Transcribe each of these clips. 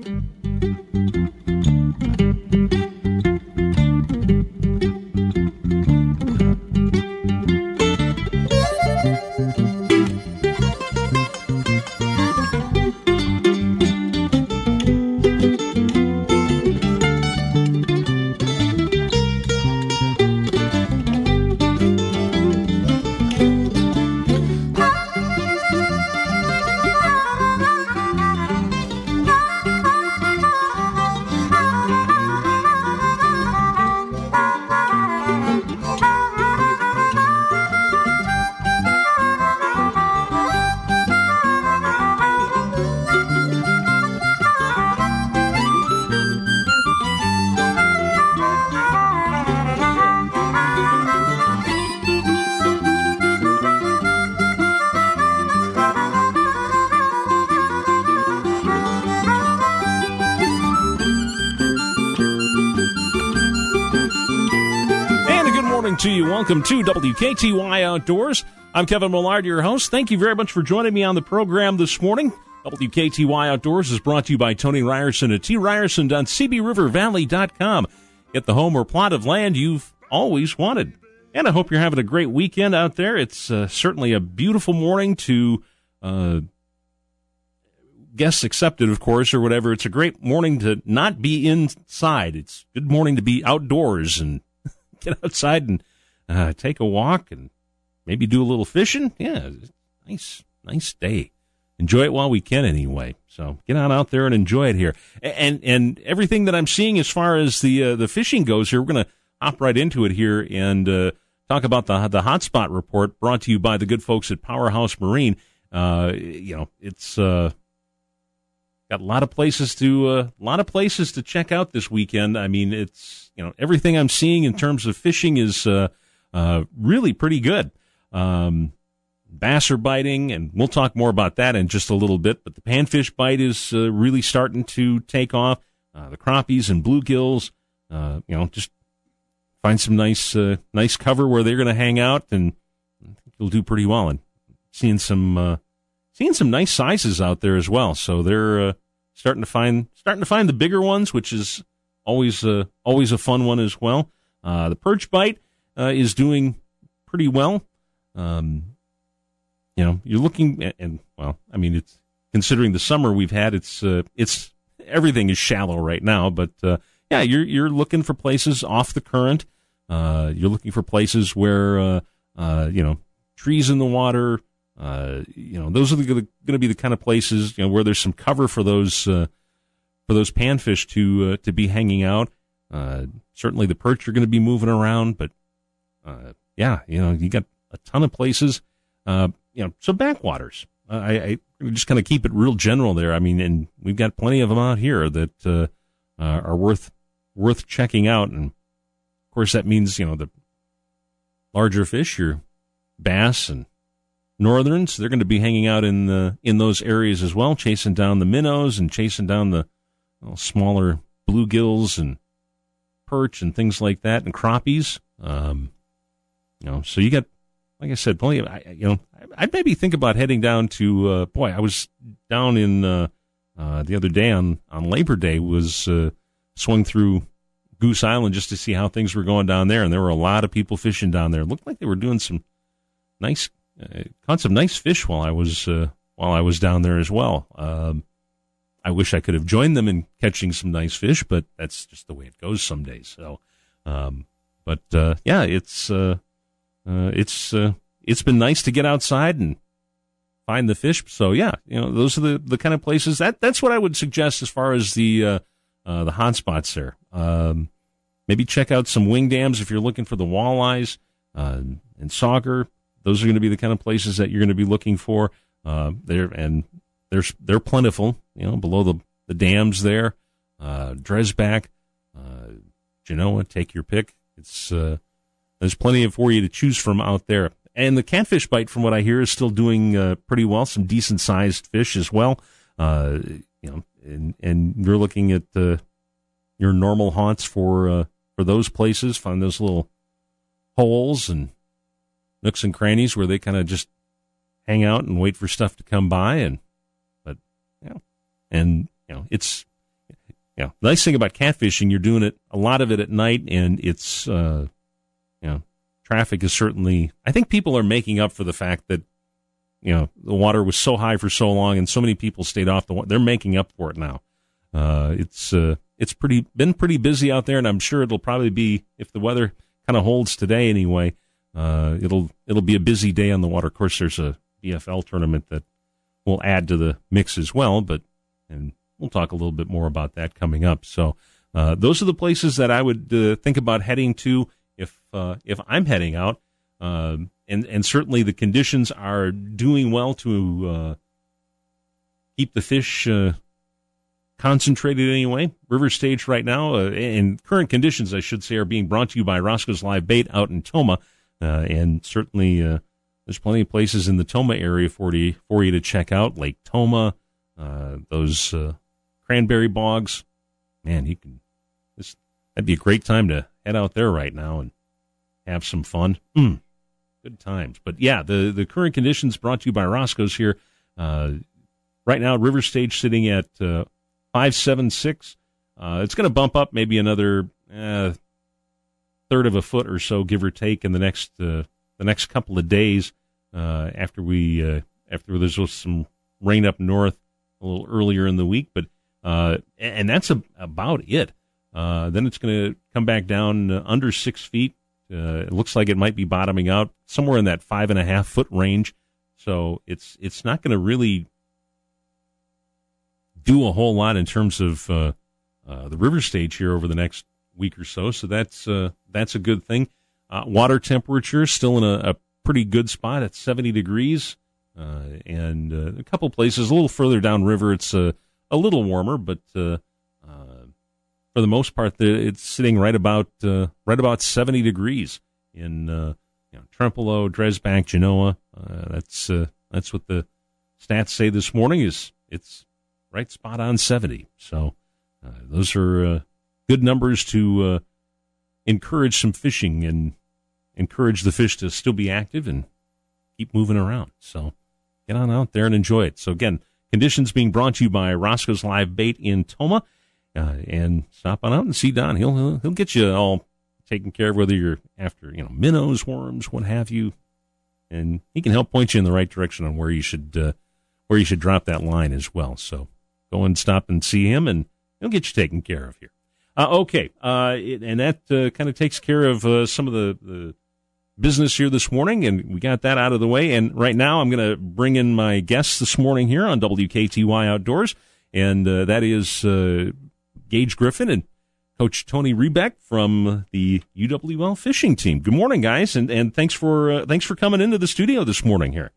to WKTY Outdoors. I'm Kevin Millard, your host. Thank you very much for joining me on the program this morning. WKTY Outdoors is brought to you by Tony Ryerson at tryerson.cbrivervalley.com. Get the home or plot of land you've always wanted. And I hope you're having a great weekend out there. It's uh, certainly a beautiful morning to uh, guests accepted, of course, or whatever. It's a great morning to not be inside. It's good morning to be outdoors and get outside and uh, take a walk and maybe do a little fishing. Yeah, nice, nice day. Enjoy it while we can, anyway. So get on out there and enjoy it here. And and everything that I'm seeing as far as the uh, the fishing goes here, we're to hop right into it here and uh, talk about the the hotspot report brought to you by the good folks at Powerhouse Marine. Uh, you know, it's uh, got a lot of places to uh, a lot of places to check out this weekend. I mean, it's you know everything I'm seeing in terms of fishing is uh, uh, really pretty good. Um, bass are biting, and we'll talk more about that in just a little bit. But the panfish bite is uh, really starting to take off. Uh, the crappies and bluegills, uh, you know, just find some nice uh, nice cover where they're going to hang out, and you'll do pretty well. And seeing some uh, seeing some nice sizes out there as well. So they're uh, starting to find starting to find the bigger ones, which is always always a fun one as well. The perch bite uh, is doing pretty well. Um, you know, you're looking at, and well, I mean, it's considering the summer we've had. It's uh, it's everything is shallow right now, but uh, yeah, you're you're looking for places off the current. Uh, you're looking for places where uh, uh, you know trees in the water. You know, those are going to be the kind of places you know where there's some cover for those for those panfish to to be hanging out. Certainly, the perch are going to be moving around, but uh, yeah, you know, you got a ton of places. Uh, you know, so backwaters. I, I just kind of keep it real general there. I mean, and we've got plenty of them out here that uh, uh, are worth worth checking out. And of course, that means you know the larger fish, your bass and northerns, they're going to be hanging out in the in those areas as well, chasing down the minnows and chasing down the smaller bluegills and perch and things like that, and crappies. Um, you know, so you got, like I said, plenty of, you know, I'd maybe think about heading down to, uh, boy, I was down in, uh, uh, the other day on, on Labor Day was, uh, swung through Goose Island just to see how things were going down there. And there were a lot of people fishing down there. It looked like they were doing some nice, uh, caught some nice fish while I was, uh, while I was down there as well. Um, I wish I could have joined them in catching some nice fish, but that's just the way it goes some days. So, um, but uh, yeah, it's uh, uh, it's uh, it's been nice to get outside and find the fish. So yeah, you know those are the, the kind of places that that's what I would suggest as far as the uh, uh, the hot spots there. Um, maybe check out some wing dams if you're looking for the walleyes uh, and sauger. Those are going to be the kind of places that you're going to be looking for uh, there, and they're they're plentiful. You know, below the the dams there, uh, Dresbach, uh, Genoa, take your pick. It's uh, there's plenty of for you to choose from out there. And the catfish bite, from what I hear, is still doing uh, pretty well. Some decent sized fish as well. Uh, you know, and and you're looking at uh, your normal haunts for uh, for those places. Find those little holes and nooks and crannies where they kind of just hang out and wait for stuff to come by. And but you know, and you know, it's yeah, the nice thing about catfishing, you're doing it a lot of it at night, and it's uh, traffic is certainly. I think people are making up for the fact that you know the water was so high for so long, and so many people stayed off the. water. They're making up for it now. Uh, it's uh, it's pretty been pretty busy out there, and I'm sure it'll probably be if the weather kind of holds today anyway. Uh, it'll it'll be a busy day on the water. Of course, there's a BFL tournament that will add to the mix as well, but and we'll talk a little bit more about that coming up. So uh, those are the places that I would uh, think about heading to if uh, if I'm heading out. Um, and and certainly the conditions are doing well to uh, keep the fish uh, concentrated anyway. River Stage right now, uh, in current conditions, I should say, are being brought to you by Roscoe's Live Bait out in Tomah, and certainly there's plenty of places in the Tomah area for you for you to check out, Lake Tomah, those cranberry bogs. Man, you can. That'd be a great time to head out there right now and have some fun. Mm, good times. But yeah, the the current conditions brought to you by Roscoe's here. Uh, right now, River Stage sitting at uh, five seven six. Uh, it's going to bump up maybe another uh, third of a foot or so, give or take, in the next uh, the next couple of days uh, after we uh, after there's some rain up north a little earlier in the week. But and that's a, about it. Uh, then it's going to come back down uh, under six feet. Uh, it looks like it might be bottoming out somewhere in that five and a half foot range. So it's it's not going to really do a whole lot in terms of uh, uh, the river stage here over the next week or so. So that's that's a good thing. water temperature still in a, a, pretty good spot at 70 degrees, and a couple places a little further downriver it's a little warmer, but uh, uh, for the most part, it's sitting right about uh, right about 70 degrees in uh, you know, Trempealeau, Dresbach, Genoa. Uh, that's uh, that's what the stats say this morning. Is it's right spot on 70. So those are good numbers to encourage some fishing and encourage the fish to still be active and keep moving around. So get on out there and enjoy it. So again, Conditions being brought to you by Roscoe's Live Bait in Tomah. Uh, and stop on out and see Don. He'll, he'll, he'll get you all taken care of, whether you're after you know minnows, worms, what have you, and he can help point you in the right direction on where you should uh, where you should drop that line as well. So go and stop and see him, and he'll get you taken care of here. Uh, okay, uh, it, and that uh, kind of takes care of uh, some of the, the business here this morning, and we got that out of the way. And right now, I'm going to bring in my guests this morning here on WKTY Outdoors, and uh, that is uh, Gage Griffin and Coach Tony Rebeck from the UWL fishing team. Good morning, guys, and and thanks for uh, thanks for coming into the studio this morning here.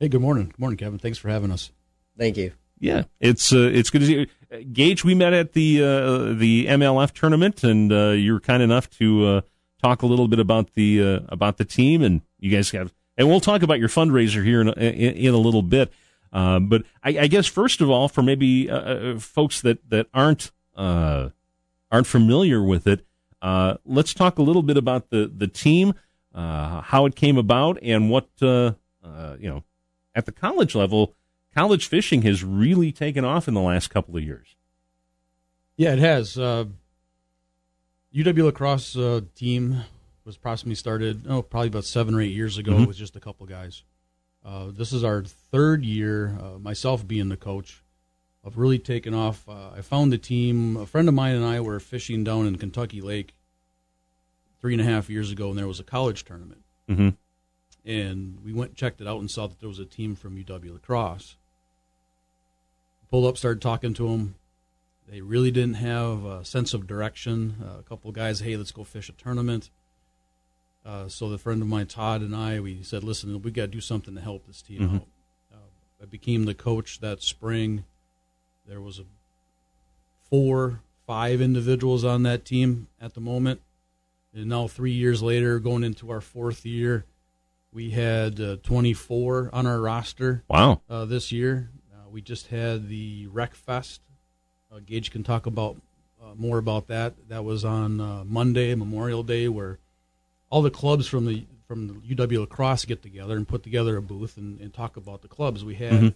Hey, good morning, good morning, Kevin. Thanks for having us. Thank you. Yeah, it's uh, it's good to see you. Gage, we met at the uh, the MLF tournament, and uh, you were kind enough to uh, talk a little bit about the uh, about the team, and you guys have, and we'll talk about your fundraiser here in a, in, in a little bit. Uh, but I, I, guess first of all, for maybe uh, uh folks that that aren't uh, aren't familiar with it, uh, let's talk a little bit about the the team, how it came about, and what you know at the college level. College fishing has really taken off in the last couple of years. Yeah, it has. UW La Crosse uh, team was approximately started, oh, probably about seven or eight years ago mm-hmm. with just a couple guys. Uh, this is our third year, uh, myself being the coach, of really taking off. Uh, I found the team. A friend of mine and I were fishing down in Kentucky Lake three and a half years ago, and there was a college tournament. Mm-hmm. And we went and checked it out and saw that there was a team from UW La Crosse. Pulled up, started talking to them they really didn't have a sense of direction. Uh, a couple of guys, hey, let's go fish a tournament. Uh, so the friend of mine, Todd, and I, we said, listen, we got to do something to help this team mm-hmm. out. Uh, I became the coach that spring. There was a four, five individuals on that team at the moment, and now three years later, going into our fourth year, we had uh, 24 on our roster. Wow! Uh, this year, uh, we just had the Rec Fest uh, Gage can talk about uh, more about that. That was on uh, Monday, Memorial Day, where all the clubs from the from the UW La Crosse get together and put together a booth and, and talk about the clubs. We had mm-hmm.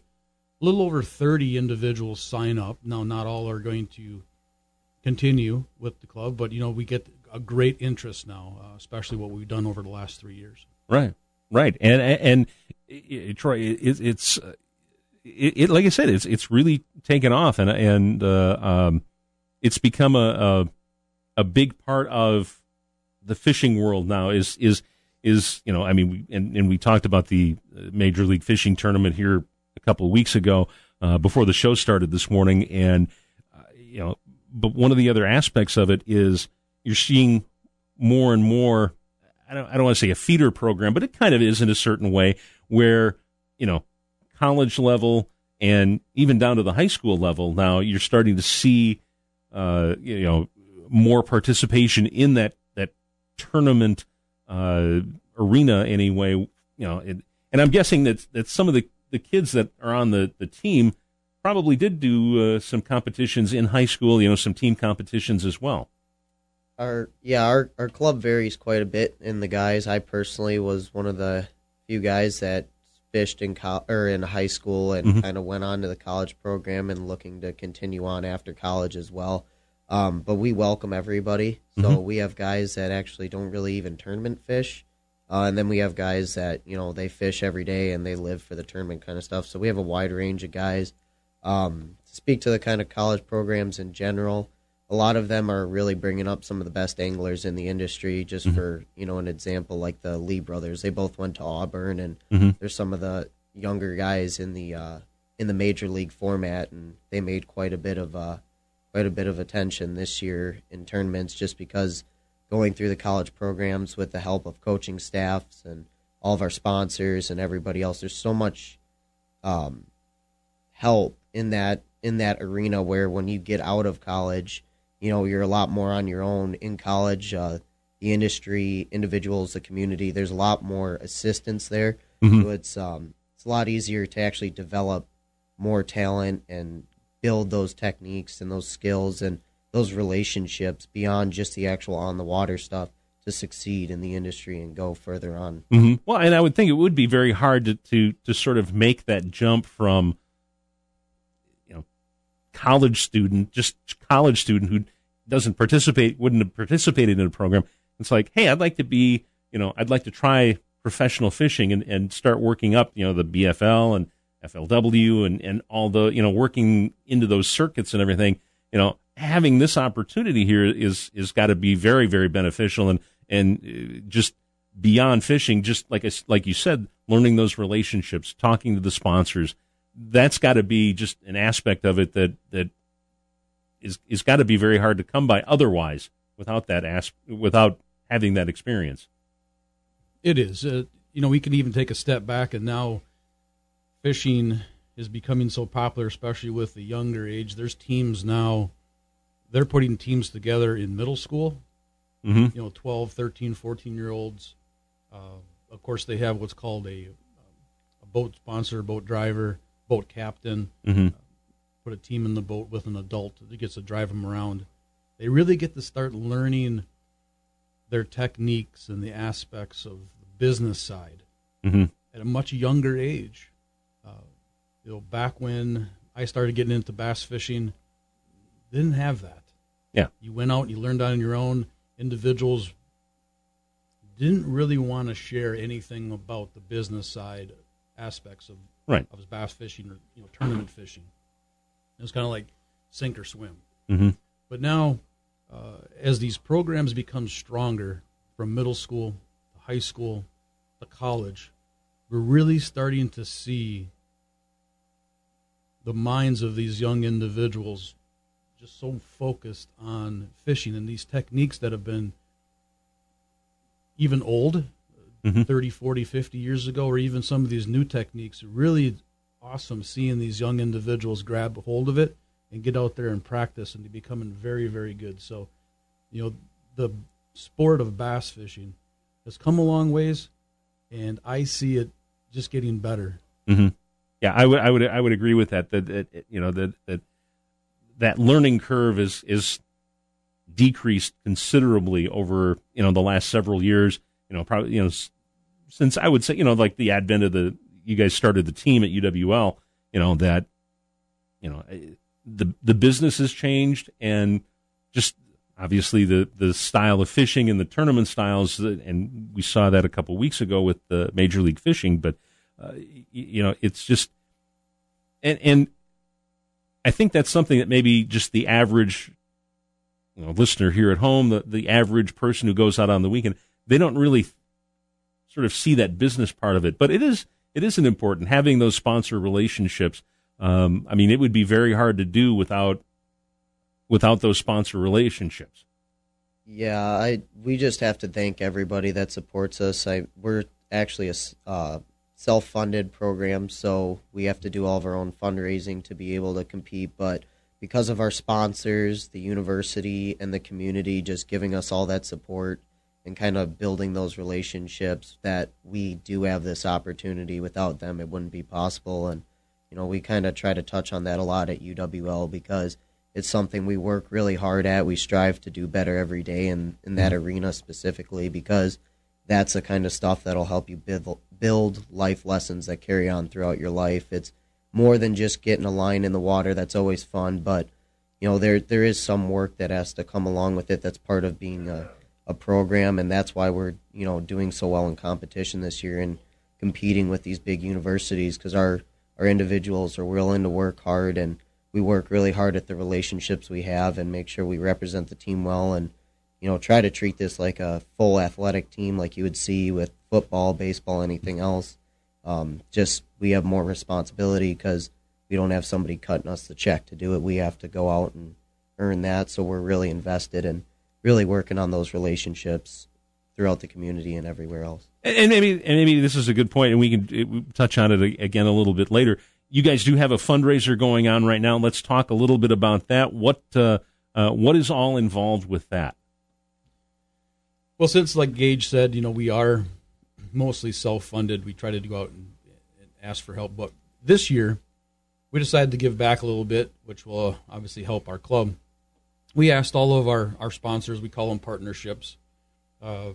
A little over 30 individuals sign up. Now, not all are going to continue with the club, but you know we get a great interest now, uh, especially what we've done over the last three years. Right, right, and and, and Troy, it, it's it, it, like I said, it's it's really taken off, and and uh, um, it's become a, a, a big part of the fishing world now. Is is is you know, I mean, we, and and we talked about the Major League Fishing tournament here couple of weeks ago uh, before the show started this morning, and uh, you know, but one of the other aspects of it is you're seeing more and more. I don't, I don't want to say a feeder program, but it kind of is in a certain way where you know college level and even down to the high school level now you're starting to see uh, you know more participation in that that tournament uh, arena anyway you know it, and I'm guessing that that some of the the kids that are on the the team probably did do uh, some competitions in high school you know some team competitions as well our yeah our our club varies quite a bit in the guys I personally was one of the few guys that fished in co- or in high school and mm-hmm. kind of went on to the college program and looking to continue on after college as well. Um, but we welcome everybody. So mm-hmm. we have guys that actually don't really even tournament fish. Uh, and then we have guys that, you know, they fish every day and they live for the tournament kind of stuff. So we have a wide range of guys. Um, to speak to the kind of college programs in general, a lot of them are really bringing up some of the best anglers in the industry. Just mm-hmm. for you know an example, like the Lee brothers, they both went to Auburn, and mm-hmm. there's some of the younger guys in the uh, in the major league format, and they made quite a bit of uh, quite a bit of attention this year in tournaments, just because going through the college programs with the help of coaching staffs and all of our sponsors and everybody else. There's so much um, help in that in that arena where when you get out of college you know you're a lot more on your own in college uh, the industry individuals the community there's a lot more assistance there mm-hmm. so it's um, it's a lot easier to actually develop more talent and build those techniques and those skills and those relationships beyond just the actual on the water stuff to succeed in the industry and go further on. Mm-hmm. Well, and I would think it would be very hard to, to to sort of make that jump from you know college student, just college student who doesn't participate, wouldn't have participated in a program. It's like, hey, I'd like to be, you know, I'd like to try professional fishing and, and start working up, you know, the BFL and FLW and, and all the, you know, working into those circuits and everything, you know, having this opportunity here is, is got to be very, very beneficial and, and uh, just beyond fishing, just like, like you said, learning those relationships, talking to the sponsors, that's got to be just an aspect of it that that is is got to be very hard to come by otherwise without that as without having that experience. It is. Uh, you know, we can even take a step back, and now fishing is becoming so popular, especially with the younger age. There's teams now; they're putting teams together in middle school. Mm-hmm. You know, 12, 13, 14 year olds. Uh, of course, they have what's called a, a boat sponsor, boat driver boat captain, mm-hmm. uh, put a team in the boat with an adult that gets to drive them around. They really get to start learning their techniques and the aspects of the business side mm-hmm. at a much younger age. Uh, you know, back when I started getting into bass fishing, didn't have that. Yeah, you went out and you learned on your own. Individuals didn't really want to share anything about the business side aspects of right. of bass fishing or you know tournament fishing. It was kind of like sink or swim. Mm-hmm. But now, uh, as these programs become stronger from middle school to high school to college, we're really starting to see the minds of these young individuals just so focused on fishing and these techniques that have been even old mm-hmm. 30, 40, 50 years ago, or even some of these new techniques. Really awesome seeing these young individuals grab a hold of it and get out there and practice and becoming very, very good. So, you know, the sport of bass fishing has come a long ways, and I see it just getting better. Mm-hmm. Yeah, I would, I would, I would agree with that. That, that you know that that that learning curve is is decreased considerably over you know the last several years. You know, probably you know since I would say, you know, like the advent of the, you guys started the team at UWL, you know, that, you know, the, the business has changed and just obviously the the style of fishing and the tournament styles, and we saw that a couple weeks ago with the Major League Fishing. But uh, you know, it's just and and I think that's something that maybe just the average you know, listener here at home, the the average person who goes out on the weekend, they don't really sort of see that business part of it. But it is it isn't important having those sponsor relationships. Um, I mean, it would be very hard to do without without those sponsor relationships. Yeah, I we just have to thank everybody that supports us. I we're actually a uh, self-funded program, so we have to do all of our own fundraising to be able to compete. But because of our sponsors, the university, and the community just giving us all that support and kind of building those relationships, that we do have this opportunity. Without them, it wouldn't be possible. And you know, we kind of try to touch on that a lot at UWL because it's something we work really hard at. We strive to do better every day in, in that mm-hmm. arena specifically because that's the kind of stuff that'll help you build, build life lessons that carry on throughout your life. It's more than just getting a line in the water. That's always fun, but you know there there is some work that has to come along with it. That's part of being a, a program, and that's why we're you know doing so well in competition this year and competing with these big universities because our our individuals are willing to work hard and we work really hard at the relationships we have and make sure we represent the team well and you know try to treat this like a full athletic team like you would see with football baseball anything else um, just we have more responsibility because we don't have somebody cutting us the check to do it we have to go out and earn that so we're really invested and really working on those relationships throughout the community and everywhere else and maybe and maybe this is a good point and we can touch on it again a little bit later you guys do have a fundraiser going on right now. Let's talk a little bit about that. What uh, uh, what is all involved with that? Well, since like Gage said, you know, we are mostly self-funded. We try to go out and, and ask for help, but this year we decided to give back a little bit, which will uh, obviously help our club. We asked all of our, our sponsors, we call them partnerships, uh,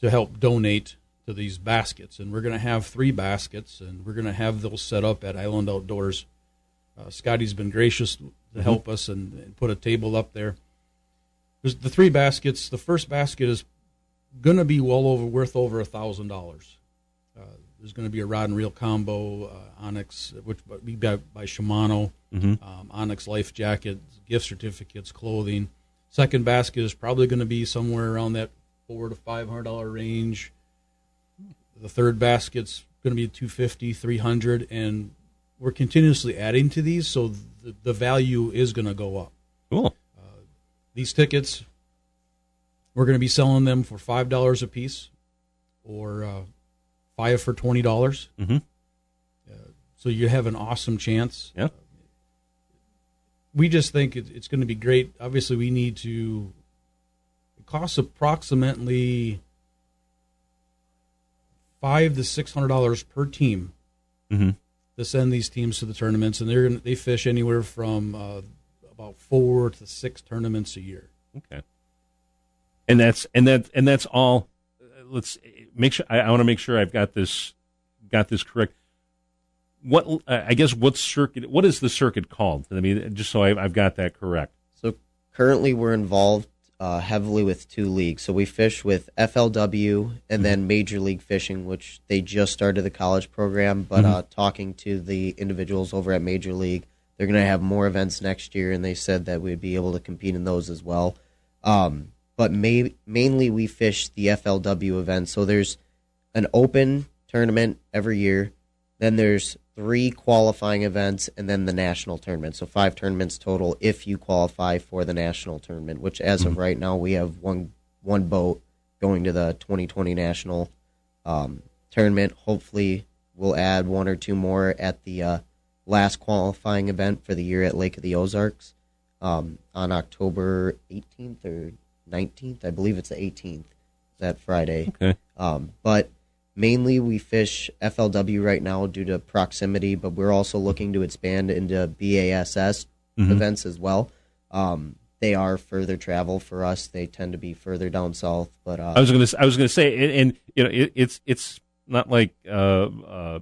to help donate to these baskets, and we're going to have three baskets, and we're going to have those set up at Island Outdoors. Uh, Scotty's been gracious to mm-hmm. help us and, and, put a table up there. There's the three baskets. The first basket is going to be well over worth over a thousand dollars. Uh, there's going to be a rod and reel combo, uh, Onyx, which be by, by Shimano, mm-hmm. um, Onyx life jackets, gift certificates, clothing. Second basket is probably going to be somewhere around that four to five hundred dollar range. The third basket's going to be 250, 300, and we're continuously adding to these, so the, the value is going to go up. Cool. Uh, these tickets, we're going to be selling them for five dollars a piece, or uh, five for twenty dollars. Mm-hmm. Uh, so you have an awesome chance. Yeah. we just think it, it's going to be great. Obviously, we need to. It costs approximately five to six hundred dollars per team mm-hmm. to send these teams to the tournaments, and they're they fish anywhere from uh, about four to six tournaments a year. Okay, and that's and that and that's all. Let's make sure. I, I want to make sure I've got this got this correct. What uh, I guess what circuit? What is the circuit called? I mean, just so I, I've got that correct. So currently, we're involved uh, heavily with two leagues. So we fish with FLW and then mm-hmm. Major League Fishing, which they just started the college program. But mm-hmm. uh, talking to the individuals over at Major League, they're going to have more events next year, and they said that we'd be able to compete in those as well. Um, but may- mainly we fish the FLW event. So there's an open tournament every year. Then there's three qualifying events and then the national tournament. So five tournaments total if you qualify for the national tournament, which as mm-hmm. of right now we have one one boat going to the 2020 national um, tournament. Hopefully we'll add one or two more at the uh, last qualifying event for the year at Lake of the Ozarks um, on October 18th or 19th. I believe it's the 18th. That Friday. Okay. Um, but Mainly, we fish FLW right now due to proximity, but we're also looking to expand into BASS mm-hmm. events as well. Um, they are further travel for us. They tend to be further down south. But uh, I was going to I was going to say, and, and, you know, it, it's it's not like uh, uh,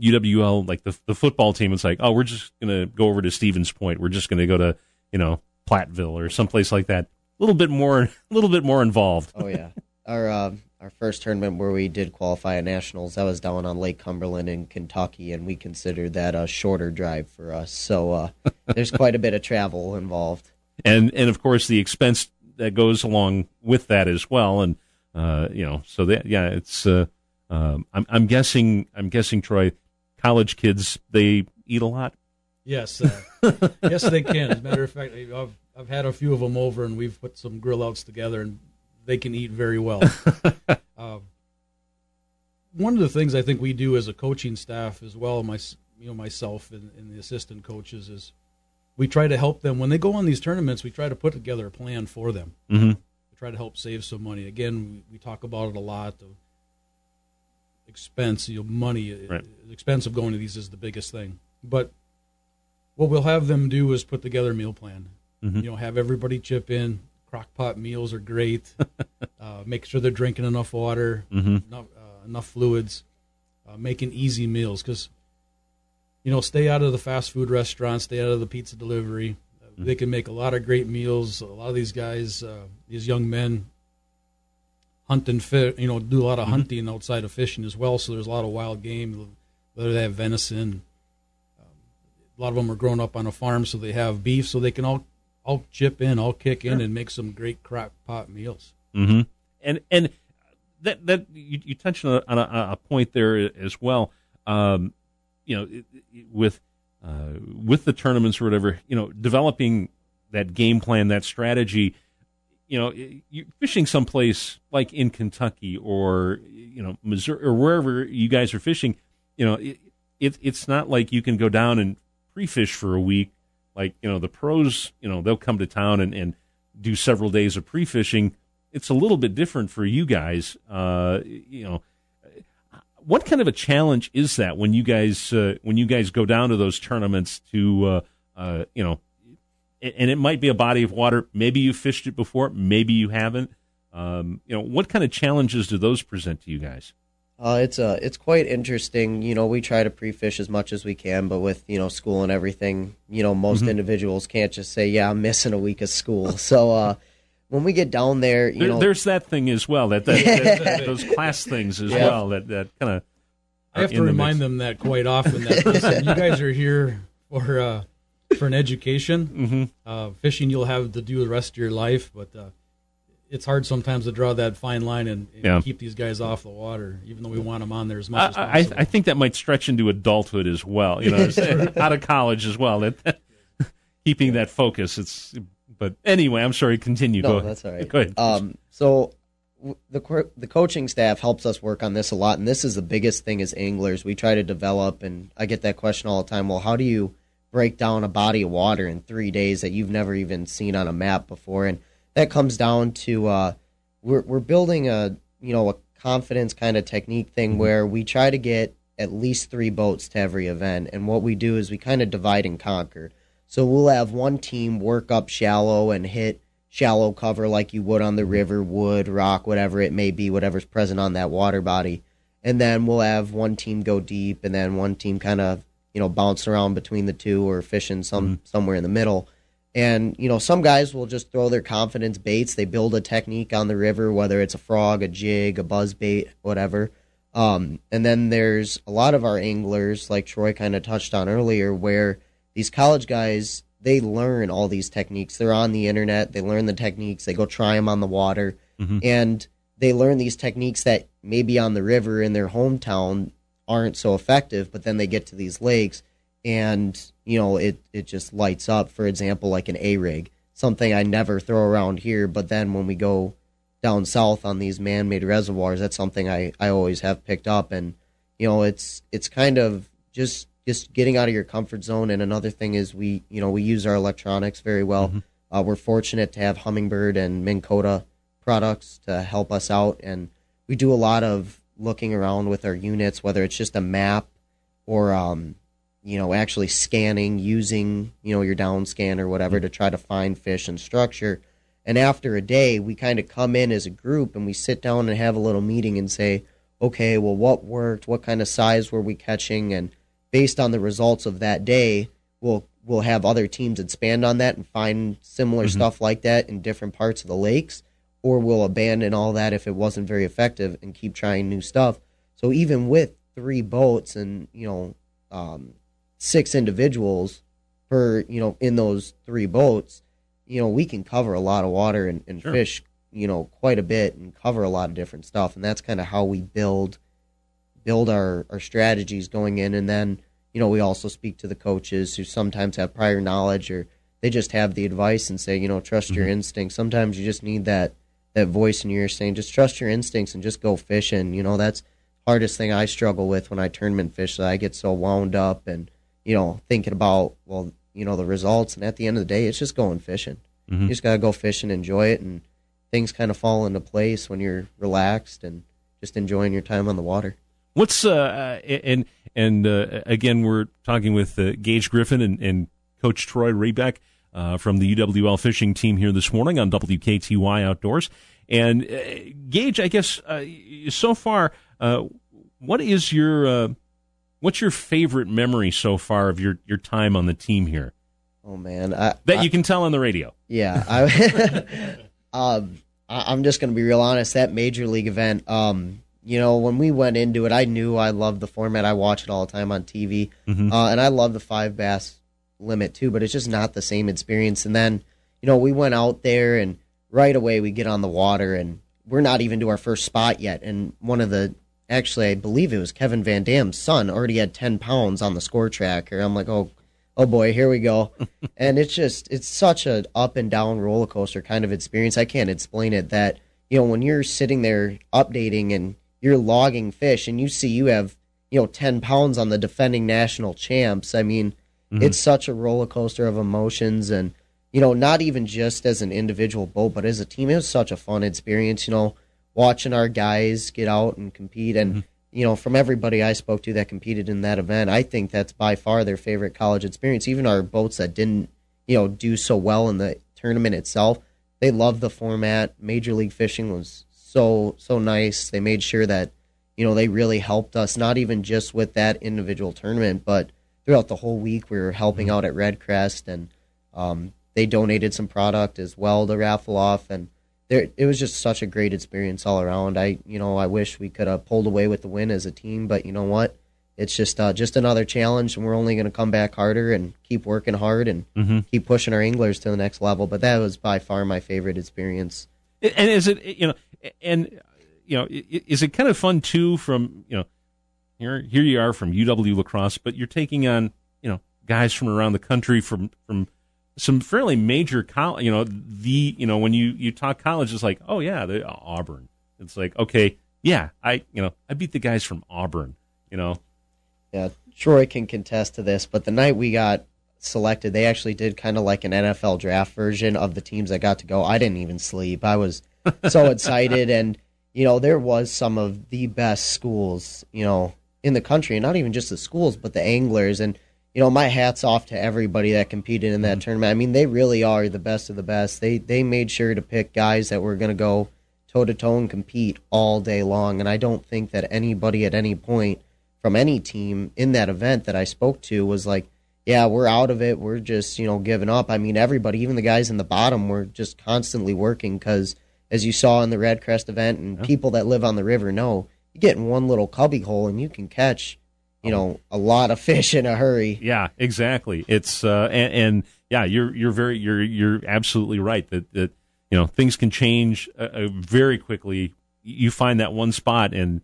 UWL like the the football team. It's like, oh, we're just going to go over to Stevens Point. We're just going to go to you know Platteville or someplace like that. A little bit more, a little bit more involved. Oh yeah, our uh, our first tournament where we did qualify at nationals that was down on Lake Cumberland in Kentucky, and we considered that a shorter drive for us. So uh, there's quite a bit of travel involved. And and of course the expense that goes along with that as well. And uh, you know, so that yeah, it's. Uh, um, I'm, I'm guessing. I'm guessing Troy, college kids they eat a lot. Yes, uh, yes, they can. As a matter of fact, I've I've had a few of them over, and we've put some grill outs together, and they can eat very well. uh, one of the things I think we do as a coaching staff as well, my you know myself and, and the assistant coaches is we try to help them when they go on these tournaments. We try to put together a plan for them. Mm-hmm. We try to help save some money. Again, we, we talk about it a lot. The expense, you know, money, right. the expense of going to these is the biggest thing. But what we'll have them do is put together a meal plan. Mm-hmm. You know, have everybody chip in. Crock pot meals are great. uh, make sure they're drinking enough water, mm-hmm. enough, uh, enough fluids, uh, making easy meals because you know, stay out of the fast food restaurants, stay out of the pizza delivery. Mm-hmm. They can make a lot of great meals. A lot of these guys, uh, these young men, hunt and fish. You know, do a lot of mm-hmm. hunting outside of fishing as well. So there's a lot of wild game. Whether they have venison, um, a lot of them are growing up on a farm, so they have beef, so they can all all chip in, I'll kick in, and make some great crock pot meals. Mm-hmm. And and that that you, you touched on, a, on a, a, point there as well. Um, you know, with uh, with the tournaments or whatever, you know, developing that game plan, that strategy. You know, you fishing someplace like in Kentucky or you know Missouri or wherever you guys are fishing. You know, it, it it's not like you can go down and pre-fish for a week. Like you know, the pros, you know, they'll come to town and, and do several days of pre-fishing. It's a little bit different for you guys. Uh, you know, what kind of a challenge is that when you guys uh, when you guys go down to those tournaments to uh, uh, you know, and it might be a body of water. Maybe you fished it before, maybe you haven't. Um, you know, what kind of challenges do those present to you guys? Uh, it's uh, it's quite interesting. You know, we try to pre-fish as much as we can, but with you know school and everything, you know, most mm-hmm. individuals can't just say, "Yeah, I'm missing a week of school." So, uh, when we get down there, you there, know, there's that thing as well. That, that, that those class things as yeah. well. That that kind of. I have to remind them that quite often. That listen, you guys are here for uh, for an education. Mm-hmm. Uh, fishing, you'll have to do the rest of your life, but uh, it's hard sometimes to draw that fine line and, and yeah. keep these guys off the water, even though we want them on there as much I, as possible. I, I think that might stretch into adulthood as well. You know, out of college as well. That, keeping that focus. It's but anyway, I'm sorry. Continue. No, Go that's all right. Go ahead. Um, so the the coaching staff helps us work on this a lot, and this is the biggest thing as anglers. We try to develop, and I get that question all the time. Well, how do you break down a body of water in three days that you've never even seen on a map before? And that comes down to uh, we're we're building a you know a confidence kind of technique thing mm-hmm. where we try to get at least three boats to every event, and what we do is we kind of divide and conquer. So we'll have one team work up shallow and hit shallow cover like you would on the river, wood, rock, whatever it may be, whatever's present on that water body. And then we'll have one team go deep and then one team kind of, you know, bounce around between the two or fishing some mm-hmm. somewhere in the middle. And, you know, some guys will just throw their confidence baits. They build a technique on the river, whether it's a frog, a jig, a buzz bait, whatever. Um, and then there's a lot of our anglers, like Troy kind of touched on earlier, where these college guys they learn all these techniques. They're on the internet. They learn the techniques. They go try them on the water, mm-hmm. and they learn these techniques that maybe on the river in their hometown aren't so effective. But then they get to these lakes, and you know it it just lights up. For example, like an A rig, something I never throw around here. But then when we go down south on these man-made reservoirs, that's something I I always have picked up, and you know it's it's kind of just just getting out of your comfort zone. And another thing is we, you know, we use our electronics very well. Mm-hmm. Uh, we're fortunate to have Humminbird and Minn Kota products to help us out, and we do a lot of looking around with our units, whether it's just a map or, um, you know, actually scanning using, you know, your down scan or whatever to try to find fish and structure. And after a day, we kind of come in as a group and we sit down and have a little meeting and say, okay, well, what worked? What kind of size were we catching? And based on the results of that day, we'll we'll have other teams expand on that and find similar Mm-hmm. stuff like that in different parts of the lakes, or we'll abandon all that if it wasn't very effective and keep trying new stuff. So even with three boats and you know um, six individuals per you know in those three boats, you know we can cover a lot of water and, and Sure. fish you know quite a bit and cover a lot of different stuff, and that's kind of how we build build our, our strategies going in. And then you know we also speak to the coaches who sometimes have prior knowledge or they just have the advice and say you know trust your mm-hmm. instincts. Sometimes you just need that that voice in your ear saying just trust your instincts and just go fishing. You know that's hardest thing i struggle with when i tournament fish that i get so wound up and you know thinking about well you know the results. And at the end of the day it's just going fishing. You just gotta go fish and enjoy it and things kind of fall into place when you're relaxed and just enjoying your time on the water. What's uh uh, and and uh, again we're talking with uh, Gage Griffin and, and Coach Troy Rebeck uh, from the UWL fishing team here this morning on WKTY Outdoors. And uh, Gage, I guess uh, so far, uh, what is your uh, what's your favorite memory so far of your your time on the team here oh man I, that I- you can tell on the radio? Yeah, I, um, I, I'm just gonna be real honest. That major league event, um, you know, when we went into it, I knew I loved the format. I watch it all the time on TV, Mhm. uh, and I love the five bass limit too. But it's just not the same experience. And then, you know, we went out there, and right away we get on the water, and we're not even to our first spot yet. And one of the actually, I believe it was Kevin Van Dam's son already had ten pounds on the score tracker. I'm like, oh, oh boy, here we go. and it's just it's such a up and down roller coaster kind of experience. I can't explain it. That you know when you're sitting there updating and you're logging fish and you see you have you know ten pounds on the defending national champs. I mean, mm-hmm. it's such a roller coaster of emotions and. You know, not even just as an individual boat, but as a team, it was such a fun experience. You know, watching our guys get out and compete, and you know, from everybody I spoke to that competed in that event, I think that's by far their favorite college experience. Even our boats that didn't, you know, do so well in the tournament itself, they loved the format. Major League Fishing was so so nice. They made sure that you know they really helped us, not even just with that individual tournament, but throughout the whole week we were helping out at REDCREST, and um, they donated some product as well to raffle off, and there it was just such a great experience all around. I you know I wish we could have pulled away with the win as a team, but you know what? It's just uh, just another challenge, and we're only going to come back harder and keep working hard and keep pushing our anglers to the next level. But that was by far my favorite experience. And is it you know and you know is it kind of fun too from you know here here you are from UW La Crosse, but you're taking on you know guys from around the country from from some fairly major college. You know the you know when you you talk college, it's like oh yeah, the Auburn. It's like okay yeah I you know I beat the guys from Auburn. You know Yeah, Troy can contest to this, but the night we got selected, they actually did kind of like an NFL draft version of the teams that got to go. I didn't even sleep. I was so excited, and you know there was some of the best schools, you know, in the country, and not even just the schools, but the anglers. And you know, my hats off to everybody that competed in that mm-hmm. tournament. I mean, they really are the best of the best. They they made sure to pick guys that were going to go toe to toe and compete all day long. And I don't think that anybody at any point from any team in that event that I spoke to was like, yeah, we're out of it. We're just, you know, giving up. I mean, everybody, even the guys in the bottom, were just constantly working because, as you saw in the REDCREST event, and people that live on the river know, you get in one little cubby hole and you can catch, you know, a lot of fish in a hurry. Yeah, exactly. It's uh, and, and yeah, you're you're very you're you're absolutely right that that you know things can change uh, uh, very quickly. You find that one spot and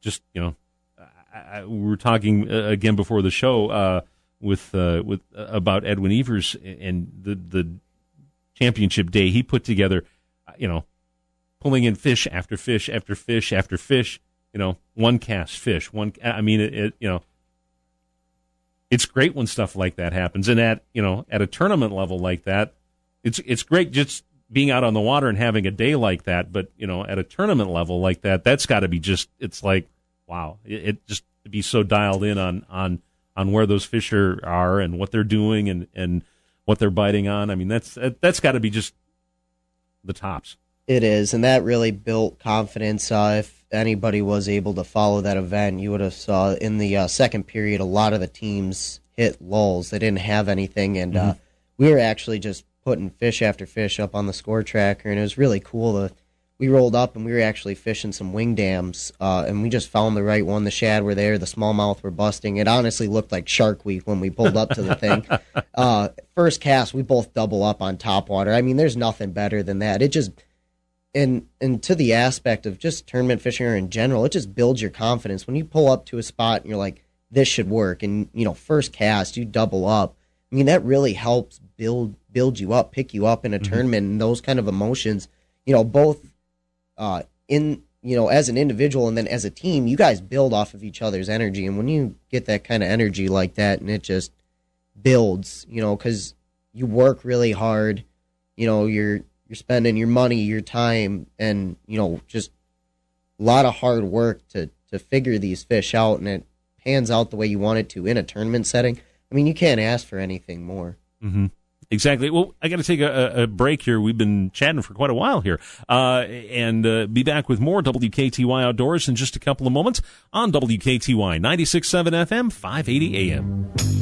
just you know, I, I, we were talking uh, again before the show uh, with uh, with uh, about Edwin Evers and the the championship day he put together. You know, pulling in fish after fish after fish after fish. You know, one cast fish. One. I mean, it, it you know it's great when stuff like that happens and at you know at a tournament level like that it's it's great just being out on the water and having a day like that but you know at a tournament level like that that's got to be just it's like wow it, it just to be so dialed in on on on where those fish are, are and what they're doing and and what they're biting on i mean that's that's got to be just the tops It is, and that really built confidence. Uh, if anybody was able to follow that event, you would have saw in the uh, second period a lot of the teams hit lulls. They didn't have anything, and uh, we were actually just putting fish after fish up on the score tracker, and it was really cool to. We rolled up and we were actually fishing some wing dams, uh, and we just found the right one. The shad were there, the smallmouth were busting. It honestly looked like Shark Week when we pulled up to the thing. Uh, first cast, we both double up on top water. I mean, there's nothing better than that. It just and and to the aspect of just tournament fishing or in general, it just builds your confidence. When you pull up to a spot and you're like, this should work, and you know, first cast, you double up. I mean, that really helps build build you up, pick you up in a tournament, and those kind of emotions. You know, both uh, in you know as an individual and then as a team, you guys build off of each other's energy, and when you get that kind of energy like that, and it just builds, you know, because you work really hard, you know, you're you're spending your money, your time, and you know, just a lot of hard work to to figure these fish out, and it pans out the way you want it to in a tournament setting. I mean, you can't ask for anything more. Mm-hmm. Exactly. Well, I got to take a, a, break here. We've been chatting for quite a while here, uh, and uh, be back with more WKTY Outdoors in just a couple of moments on WKTY 96.7 FM, 580 AM.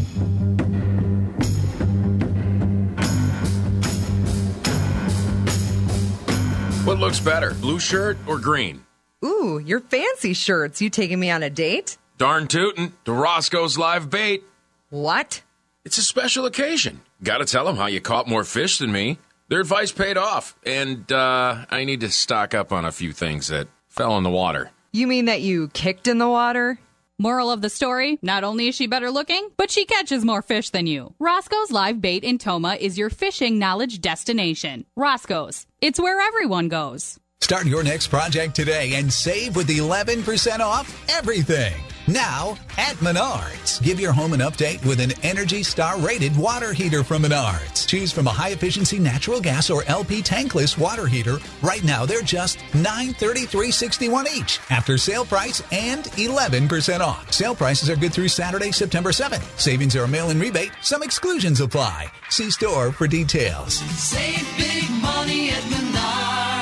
What looks better, blue shirt or green? Ooh, your fancy shirts. You taking me on a date? Darn tootin', to Roscoe's live bait. What? It's a special occasion. Gotta tell them how you caught more fish than me. Their advice paid off, and uh, I need to stock up on a few things that fell in the water. You mean that you kicked in the water? Moral of the story not only is she better looking, but she catches more fish than you. Roscoe's Live Bait in Tomah is your fishing knowledge destination. Roscoe's, it's where everyone goes. Start your next project today and save with 11% off everything. Now at Menards. Give your home an update with an Energy Star rated water heater from Menards. Choose from a high efficiency natural gas or LP tankless water heater. Right now they're just $933.61 each after sale price and 11% off. Sale prices are good through Saturday, September 7th. Savings are a mail in rebate. Some exclusions apply. See store for details. Save big money at Menards.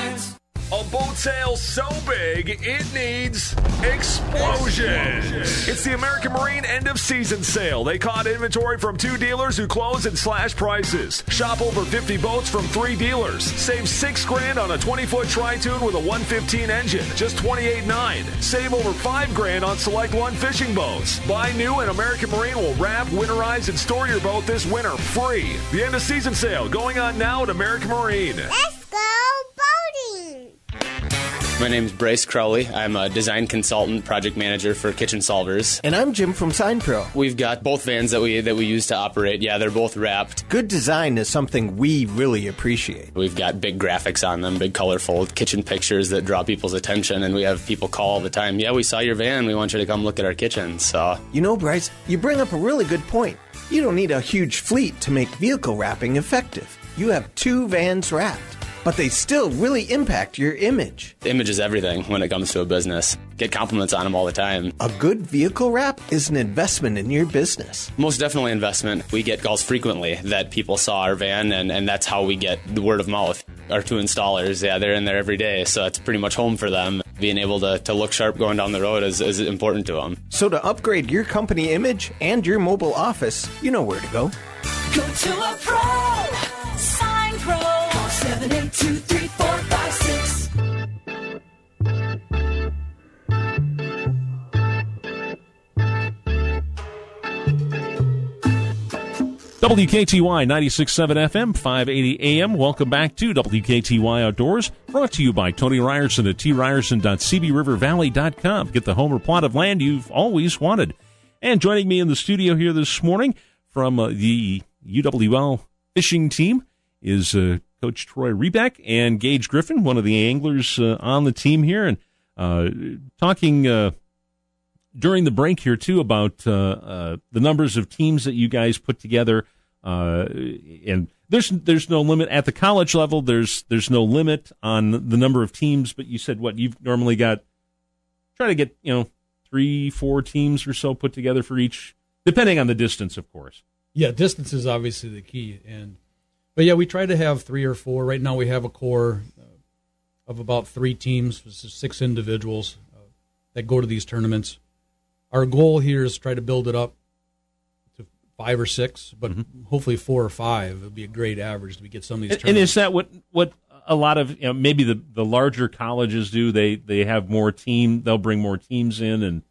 A boat sale so big it needs explosions. It's the American Marine end of season sale. They caught inventory from two dealers who closed and slashed prices. Shop over 50 boats from three dealers. Save six grand on a 20 foot Tri-Toon with a 115 engine, just 28.9. Save over five grand on select one fishing boats. Buy new and American Marine will wrap, winterize, and store your boat this winter free. The end of season sale going on now at American Marine. Let's go boating! My name is Bryce Crowley. I'm a design consultant, project manager for Kitchen Solvers. And I'm Jim from Sign Pro. We've got both vans that we that we use to operate. Yeah, they're both wrapped. Good design is something we really appreciate. We've got big graphics on them, big colorful kitchen pictures that draw people's attention, and we have people call all the time. Yeah, we saw your van. We want you to come look at our kitchen. So you know, Bryce, you bring up a really good point. You don't need a huge fleet to make vehicle wrapping effective. You have two vans wrapped but they still really impact your image. Image is everything when it comes to a business. Get compliments on them all the time. A good vehicle wrap is an investment in your business. Most definitely investment. We get calls frequently that people saw our van, and, and that's how we get the word of mouth. Our two installers, yeah, they're in there every day, so it's pretty much home for them. Being able to, to look sharp going down the road is, is important to them. So to upgrade your company image and your mobile office, you know where to go. Go to a pro. Sign Pro. 7823456. WKTY 96.7 FM, 580 AM. Welcome back to WKTY Outdoors, brought to you by Tony Ryerson at tryerson.cbrivervalley.com. Get the home or plot of land you've always wanted. And joining me in the studio here this morning from uh, the UWL fishing team is uh, Coach Troy Rebeck and Gage Griffin, one of the anglers uh, on the team here, and uh, talking uh, during the break here too about uh, uh, the numbers of teams that you guys put together. and there's there's no limit at the college level. There's there's no limit on the number of teams. But you said what you've normally got. Try to get you know three four teams or so put together for each, depending on the distance, of course. Yeah, distance is obviously the key, and but yeah, we try to have three or four. Right now, we have a core of about three teams, six individuals uh, that go to these tournaments. Our goal here is to try to build it up to five or six, but hopefully four or five would be a great average to get some of these. And, and is that what what a lot of you know, maybe the the larger colleges do? They they have more team. They'll bring more teams in, and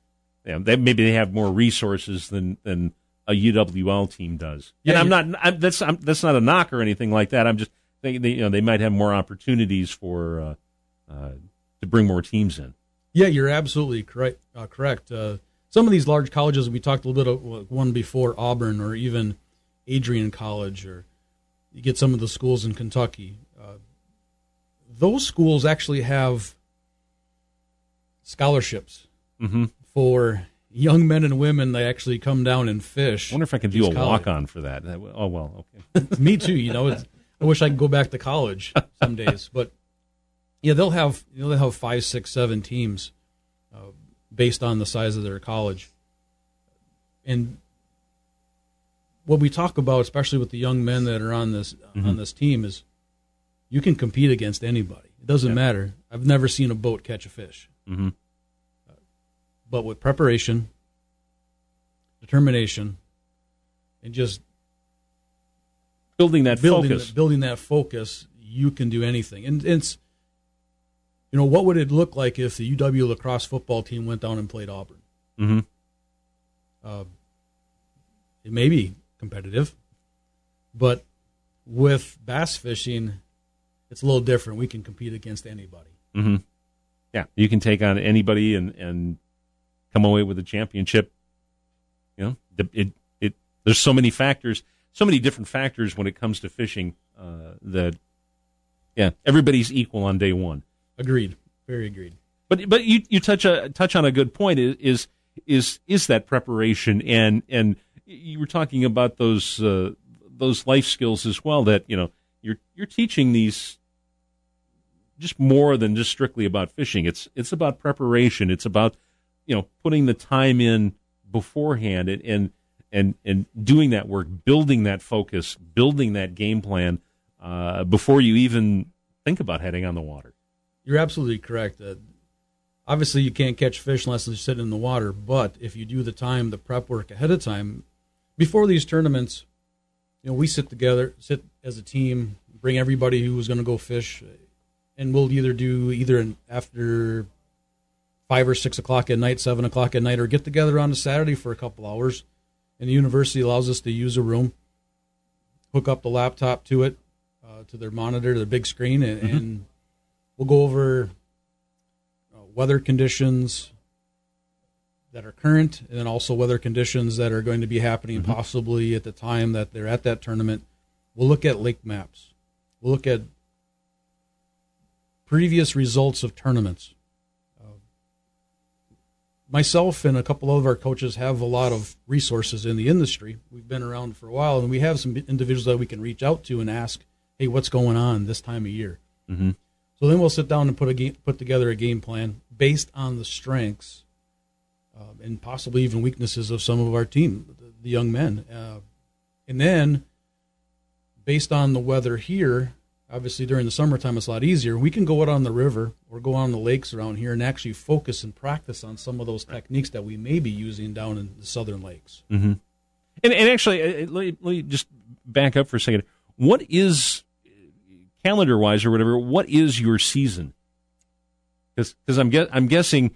you know, they, maybe they have more resources than than a UWL team does. Yeah, and I'm not I'm, that's I'm, that's not a knock or anything like that. I'm just thinking they, you know they might have more opportunities for uh, uh, to bring more teams in. Yeah, you're absolutely correct. Uh, correct. Uh, some of these large colleges we talked a little bit of one before Auburn or even Adrian College, or you get some of the schools in Kentucky. Uh, those schools actually have scholarships mm-hmm. for young men and women. They actually come down and fish. I wonder if I could do a walk on for that. Oh well, okay. Me too. You know, it's, I wish I could go back to college some days, but yeah, they'll have you know, they'll have five, six, seven teams uh, based on the size of their college, and what we talk about, especially with the young men that are on this on this team, is you can compete against anybody. It doesn't matter. I've never seen a boat catch a fish, hmm but with preparation, determination, and just Building that building focus. building that focus, you can do anything. And it's you know what would it look like if the UW La Crosse football team went down and played Auburn? hmm Uh, it may be competitive, but with bass fishing, it's a little different. We can compete against anybody. hmm Yeah, you can take on anybody and and come away with a championship. You know, it it there's so many factors, so many different factors when it comes to fishing uh, that yeah, everybody's equal on day one. Agreed. Very agreed. But but you you touch a touch on a good point is is is, is that preparation and and you were talking about those uh, those life skills as well that you know you're you're teaching these just more than just strictly about fishing. It's it's about preparation. It's about you know putting the time in beforehand and and and, and doing that work, building that focus, building that game plan uh, before you even think about heading on the water. You're absolutely correct. Uh, obviously, you can't catch fish unless they're sitting in the water. But if you do the time, the prep work ahead of time, before these tournaments, you know, we sit together, sit as a team, bring everybody who's going to go fish, and we'll either do either an after five or six o'clock at night, seven o'clock at night, or get together on a Saturday for a couple hours. And the university allows us to use a room, hook up the laptop to it, uh, to their monitor, their big screen, and, and we'll go over uh, weather conditions that are current, and then also weather conditions that are going to be happening possibly at the time that they're at that tournament. We'll look at lake maps. We'll look at previous results of tournaments. Myself and a couple of our coaches have a lot of resources in the industry. We've been around for a while, and we have some individuals that we can reach out to and ask, "Hey, what's going on this time of year?" Mm-hmm. So then we'll sit down and put a game, put together a game plan based on the strengths uh, and possibly even weaknesses of some of our team, the, the young men, uh, and then based on the weather here. Obviously, during the summertime, it's a lot easier. We can go out on the river or go on the lakes around here and actually focus and practice on some of those techniques that we may be using down in the southern lakes. Mm-hmm. And, and actually, uh, let me, let me just back up for a second. What is calendar wise or whatever? What is your season? Because I'm guess, I'm guessing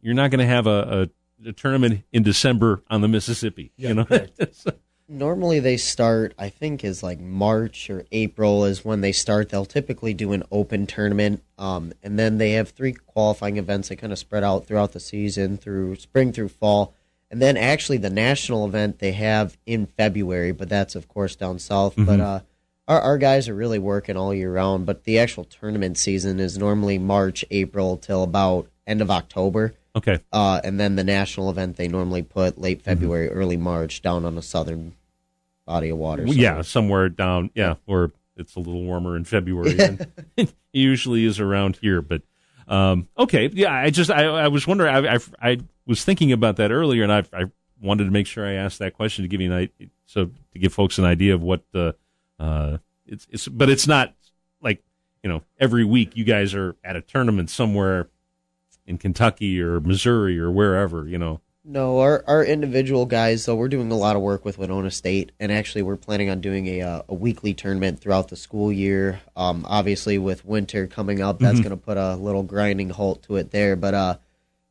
you're not going to have a, a, a tournament in December on the Mississippi. Yeah, you know, correct. Normally they start, I think, is like March or April is when they start. They'll typically do an open tournament, um, and then they have three qualifying events that kind of spread out throughout the season, through spring through fall, and then actually the national event they have in February, but that's of course down south. But Mhm. uh, our our guys are really working all year round. But the actual tournament season is normally March, April till about end of October. Okay. Uh, and then the national event they normally put late February, early March down on the southern body of water. Well, yeah, somewhere down, yeah, or it's a little warmer in February than it usually is around here. But um, okay, yeah, I just I, I was wondering, I, I I was thinking about that earlier, and I I wanted to make sure I asked that question to give you an idea, so to give folks an idea of what uh, uh it's it's, but it's not like you know every week you guys are at a tournament somewhere in Kentucky or Missouri or wherever, you know. No, our our individual guys. So we're doing a lot of work with Winona State, and actually we're planning on doing a uh, a weekly tournament throughout the school year. Um, obviously with winter coming up, that's Mhm. going to put a little grinding halt to it there. But uh,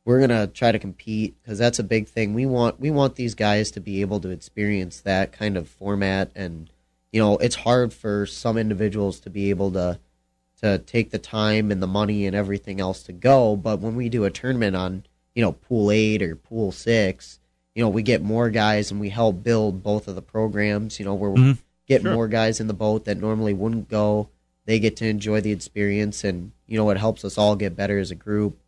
we're gonna try to compete because that's a big thing. We want we want these guys to be able to experience that kind of format, and you know it's hard for some individuals to be able to to take the time and the money and everything else to go. But when we do a tournament on, you know, pool eight or pool six, you know, we get more guys and we help build both of the programs. You know, where we Mhm. get Sure. more guys in the boat that normally wouldn't go. They get to enjoy the experience, and you know, it helps us all get better as a group.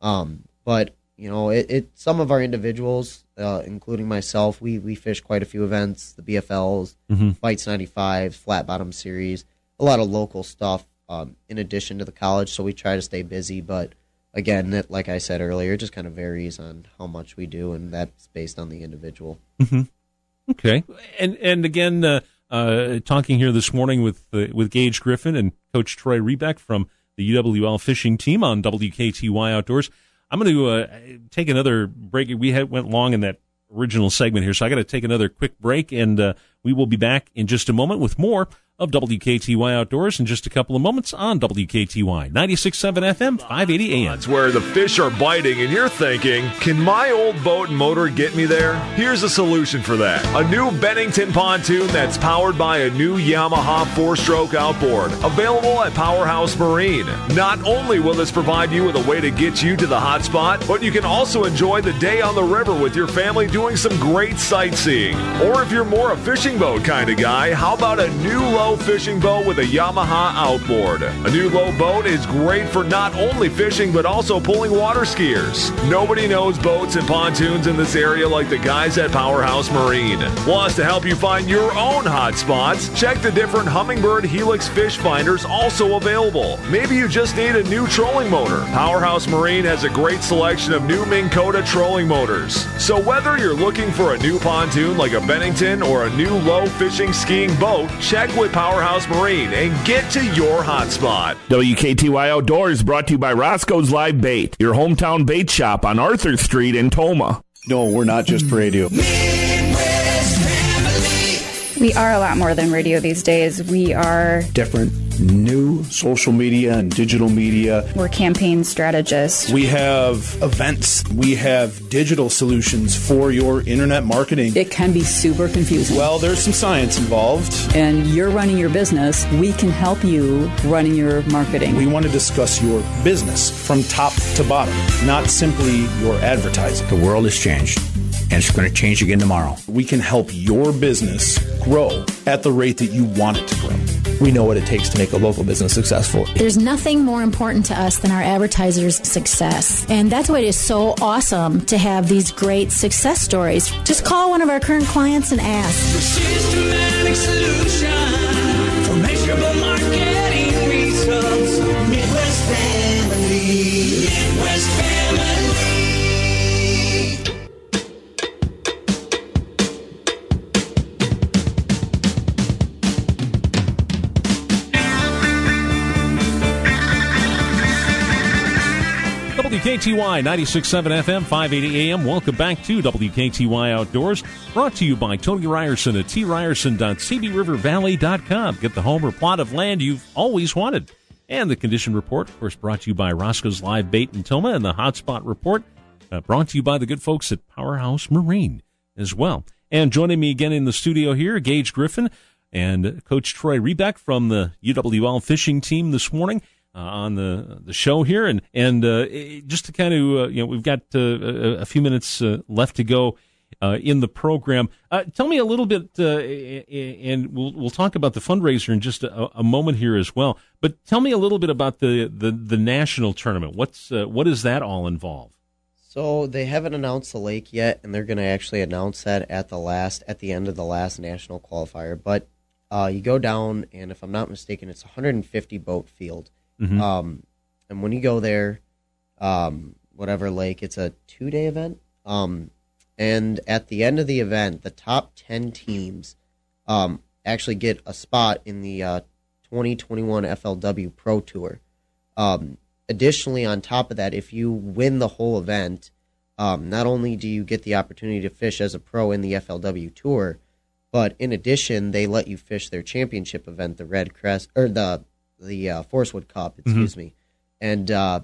Um, but you know, it, it some of our individuals, uh, including myself, we we fish quite a few events, the BFLs, Mhm. Bites ninety five, Flat Bottom Series, a lot of local stuff. Um, in addition to the college, so we try to stay busy. But again, that, like I said earlier, it just kind of varies on how much we do, and that's based on the individual. hmm Okay, and and again, uh, uh, talking here this morning with uh, with Gage Griffin and Coach Troy Rebeck from the UWL fishing team on WKTY Outdoors. I'm going to uh, take another break. We had, went long in that original segment here, so I got to take another quick break, and uh, we will be back in just a moment with more of WKTY Outdoors in just a couple of moments on WKTY 96.7 FM, 580 AM. It's where the fish are biting, and you're thinking, can my old boat and motor get me there? Here's a solution for that a new Bennington pontoon that's powered by a new Yamaha four stroke outboard, available at Powerhouse Marine. Not only will this provide you with a way to get you to the hot spot, but you can also enjoy the day on the river with your family doing some great sightseeing. Or if you're more a fishing boat kind of guy, how about a new Lowe fishing boat with a Yamaha outboard? A new Lowe boat is great for not only fishing but also pulling water skiers. Nobody knows boats and pontoons in this area like the guys at Powerhouse Marine. Plus, to help you find your own hot spots, check the different Humminbird Helix fish finders also available. Maybe you just need a new trolling motor. Powerhouse Marine has a great selection of new Minn Kota trolling motors. So whether you're looking for a new pontoon like a Bennington or a new Lowe fishing skiing boat, check with Marine and get to your hotspot. WKTY Outdoors brought to you by Roscoe's Live Bait, your hometown bait shop on Arthur Street in Tomah. No, we're not just for radio. We are a lot more than radio these days. We are Different new social media and digital media. we're campaign strategists. We have events. We have digital solutions for your internet marketing. It can be super confusing. Well, there's some science involved. And you're running your business. We can help you running your marketing. We want to discuss your business from top to bottom, not simply your advertising. The world has changed, and it's going to change again tomorrow. We can help your business grow at the rate that you want it to grow. We know what it takes to make a local business successful. There's nothing more important to us than our advertisers' success. And that's why it is so awesome to have these great success stories. Just call one of our current clients and ask. WKTY 96.7 FM, 580 AM. Welcome back to WKTY Outdoors. Brought to you by Tony Ryerson at tryerson.cbrivervalley.com. Get the home or plot of land you've always wanted. And the condition report, of course, brought to you by Roscoe's Live Bait in Tomah and the Hotspot Report, uh, brought to you by the good folks at Powerhouse Marine as well. And joining me again in the studio here, Gage Griffin and Coach Troy Rebeck from the UWL fishing team this morning uh, on the the show here, and and uh, just to kind of uh, you know we've got uh, a, few minutes uh, left to go uh, in the program. Tell me a little bit, and we'll we'll talk about the fundraiser in just a, a moment here as well. But tell me a little bit about the the, the national tournament. What's what does that all involve? So they haven't announced the lake yet, and they're going to actually announce that at the last, at the end of the last national qualifier. But you go down, and if I'm not mistaken, it's 150 boat field. Mhm. Um, and when you go there, um, whatever lake, it's a two day event. Um, and at the end of the event, the top 10 teams um, actually get a spot in the uh, 2021 FLW Pro Tour. Um, additionally, on top of that, if you win the whole event, um, not only do you get the opportunity to fish as a pro in the FLW Tour, but in addition, they let you fish their championship event, the REDCREST or the the uh, Forrest Wood Cup, excuse me, and uh,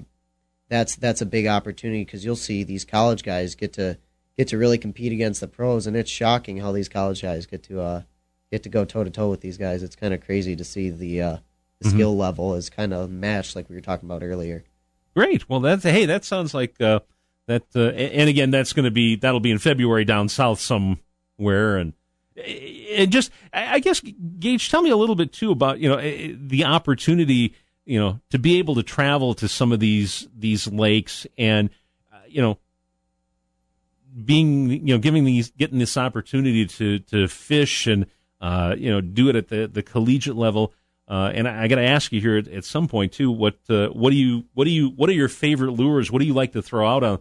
that's that's a big opportunity because you'll see these college guys get to get to really compete against the pros, and it's shocking how these college guys get to uh, get to go toe to toe with these guys. It's kind of crazy to see the, uh, the Mhm. skill level is kind of matched like we were talking about earlier. Great. Well, that's hey, that sounds like uh, that. Uh, and again, that's going to be that'll be in February down south somewhere, and it just I guess Gage, tell me a little bit too about you know eh, the opportunity you know to be able to travel to some of these these lakes and uh, you know being you know giving these getting this opportunity to to fish and uh, you know do it at the the collegiate level. Uh, and I, I got to ask you here at, at some point too. What uh, what do you what do you what are your favorite lures? What do you like to throw out on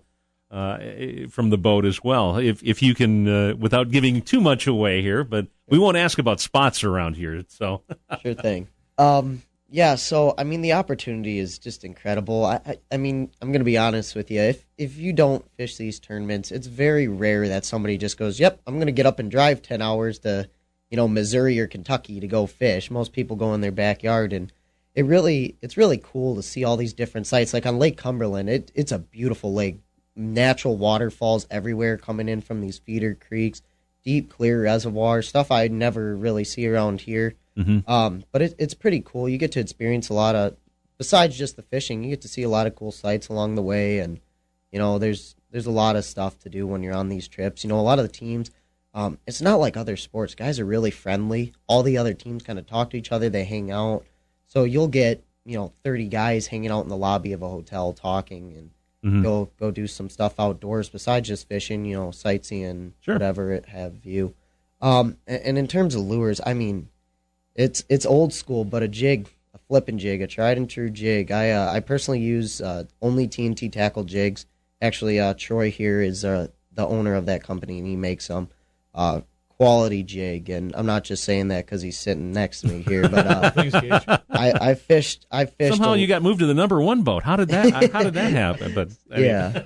uh, eh, from the boat as well? If if you can, uh, without giving too much away here, but we won't ask about spots around here. So sure thing. Um, yeah, so I mean, the opportunity is just incredible. I, I, I mean, I'm going to be honest with you. If if you don't fish these tournaments, it's very rare that somebody just goes, "Yep, I'm going to get up and drive ten hours to, you know, Missouri or Kentucky to go fish." Most people go in their backyard, and it really, it's really cool to see all these different sites. Like on Lake Cumberland, it it's a beautiful lake, natural waterfalls everywhere coming in from these feeder creeks, deep clear reservoirs, stuff I never really see around here. Mhm. Um, but it, it's pretty cool. You get to experience a lot of, besides just the fishing, you get to see a lot of cool sights along the way, and you know, there's there's a lot of stuff to do when you're on these trips. You know, a lot of the teams, um, it's not like other sports. Guys are really friendly. All the other teams kind of talk to each other. They hang out. So you'll get you know 30 guys hanging out in the lobby of a hotel talking and Mhm. go go do some stuff outdoors besides just fishing. You know, sightseeing, whatever it have you. Um, and, and in terms of lures, I mean, it's it's old school, but a jig, a flipping jig, a tried and true jig. I uh, I personally use uh, only TNT tackle jigs. Actually, uh, Troy here is uh, the owner of that company, and he makes them. Uh, quality jig, and I'm not just saying that because he's sitting next to me here, but uh, Thanks, Gage. I, I fished. I fished. somehow a- you got moved to the number one boat. How did that how did that happen? But I yeah,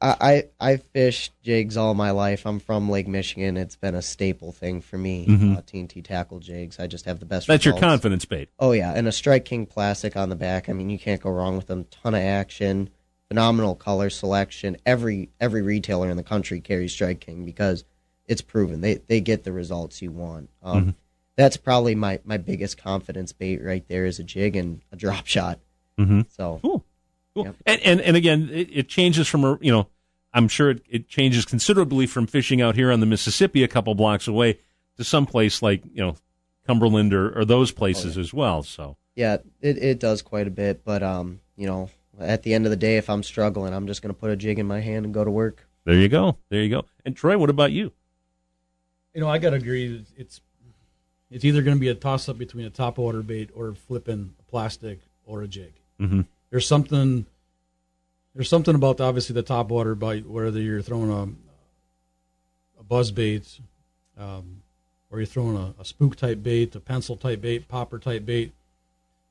I, I I fished jigs all my life. I'm from Lake Michigan. It's been a staple thing for me. Mhm. Uh, TNT tackle jigs. I just have the best. that's your confidence bait. Oh yeah, and a Strike King plastic on the back. I mean, you can't go wrong with them. Ton of action, phenomenal color selection. Every every retailer in the country carries Strike King because it's proven they they get the results you want. Um, Mhm. That's probably my my biggest confidence bait right there is a jig and a drop shot. Mm-hmm. So cool. Cool. And, and and again, it, it changes from a you know, I'm sure it, it changes considerably from fishing out here on the Mississippi a couple blocks away to some place like you know Cumberland or, or those places as well. So Yeah, it, it does quite a bit, but um, you know, at the end of the day, if I'm struggling, I'm just going to put a jig in my hand and go to work. there you go, there you go. And Troy, what about you? You know, I gotta agree. It's it's either going to be a toss up between a top water bait or flipping a plastic or a jig. Mm-hmm. There's something there's something about obviously the top water bite, whether you're throwing a a buzz bait, um, or you're throwing a, a spook type bait, a pencil type bait, popper type bait,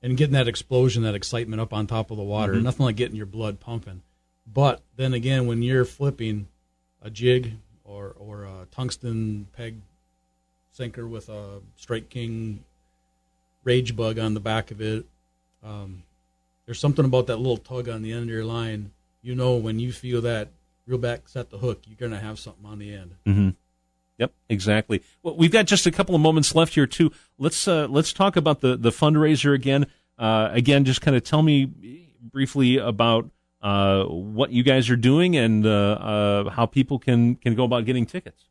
and getting that explosion, that excitement up on top of the water. Mhm. Nothing like getting your blood pumping. But then again, when you're flipping a jig or or a tungsten peg sinker with a Strike King rage bug on the back of it, um, there's something about that little tug on the end of your line. You know, when you feel that reel back, set the hook, you're going to have something on the end. Mm-hmm. Yep, exactly. Well, we've got just a couple of moments left here too. Let's uh, let's talk about the the fundraiser again. Uh, again, just kind of tell me briefly about uh, what you guys are doing and uh, uh, how people can can go about getting tickets.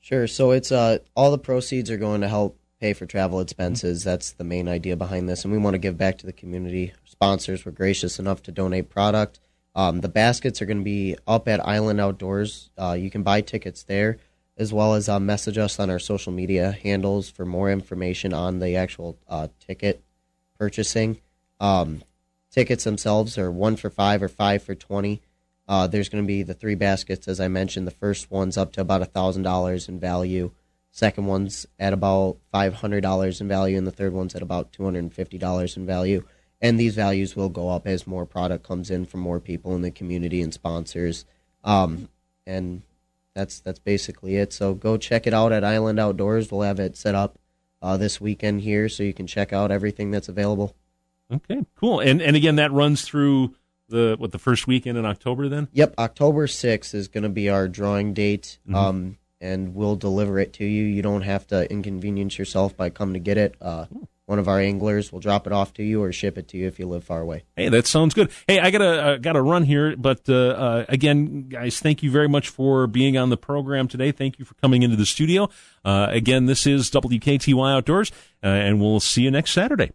Sure. So it's uh all the proceeds are going to help pay for travel expenses. That's the main idea behind this, and we want to give back to the community. Sponsors were gracious enough to donate product. Um, the baskets are going to be up at Island Outdoors. You can buy tickets there, as well as uh, message us on our social media handles for more information on the actual uh, ticket purchasing. Um, tickets themselves are one for five or five for twenty. Uh, there's going to be the three baskets, as I mentioned. The first one's up to about thousand dollars in value. Second one's at about five hundred dollars in value, and the third one's at about two hundred and fifty dollars in value. And these values will go up as more product comes in from more people in the community and sponsors. Um, and that's that's basically it. So go check it out at Island Outdoors. We'll have it set up uh, this weekend here, so you can check out everything that's available. Okay, cool. And and again, that runs through the what the first weekend in October. Then. Yep, October sixth is going to be our drawing date. Mhm. Um, and we'll deliver it to you. You don't have to inconvenience yourself by coming to get it. Uh, one of our anglers will drop it off to you or ship it to you if you live far away. Hey, that sounds good. Hey, I gotta uh, gotta run here, but uh, uh, again, guys, thank you very much for being on the program today. Thank you for coming into the studio. Uh, again, this is WKTY Outdoors, uh, and we'll see you next Saturday.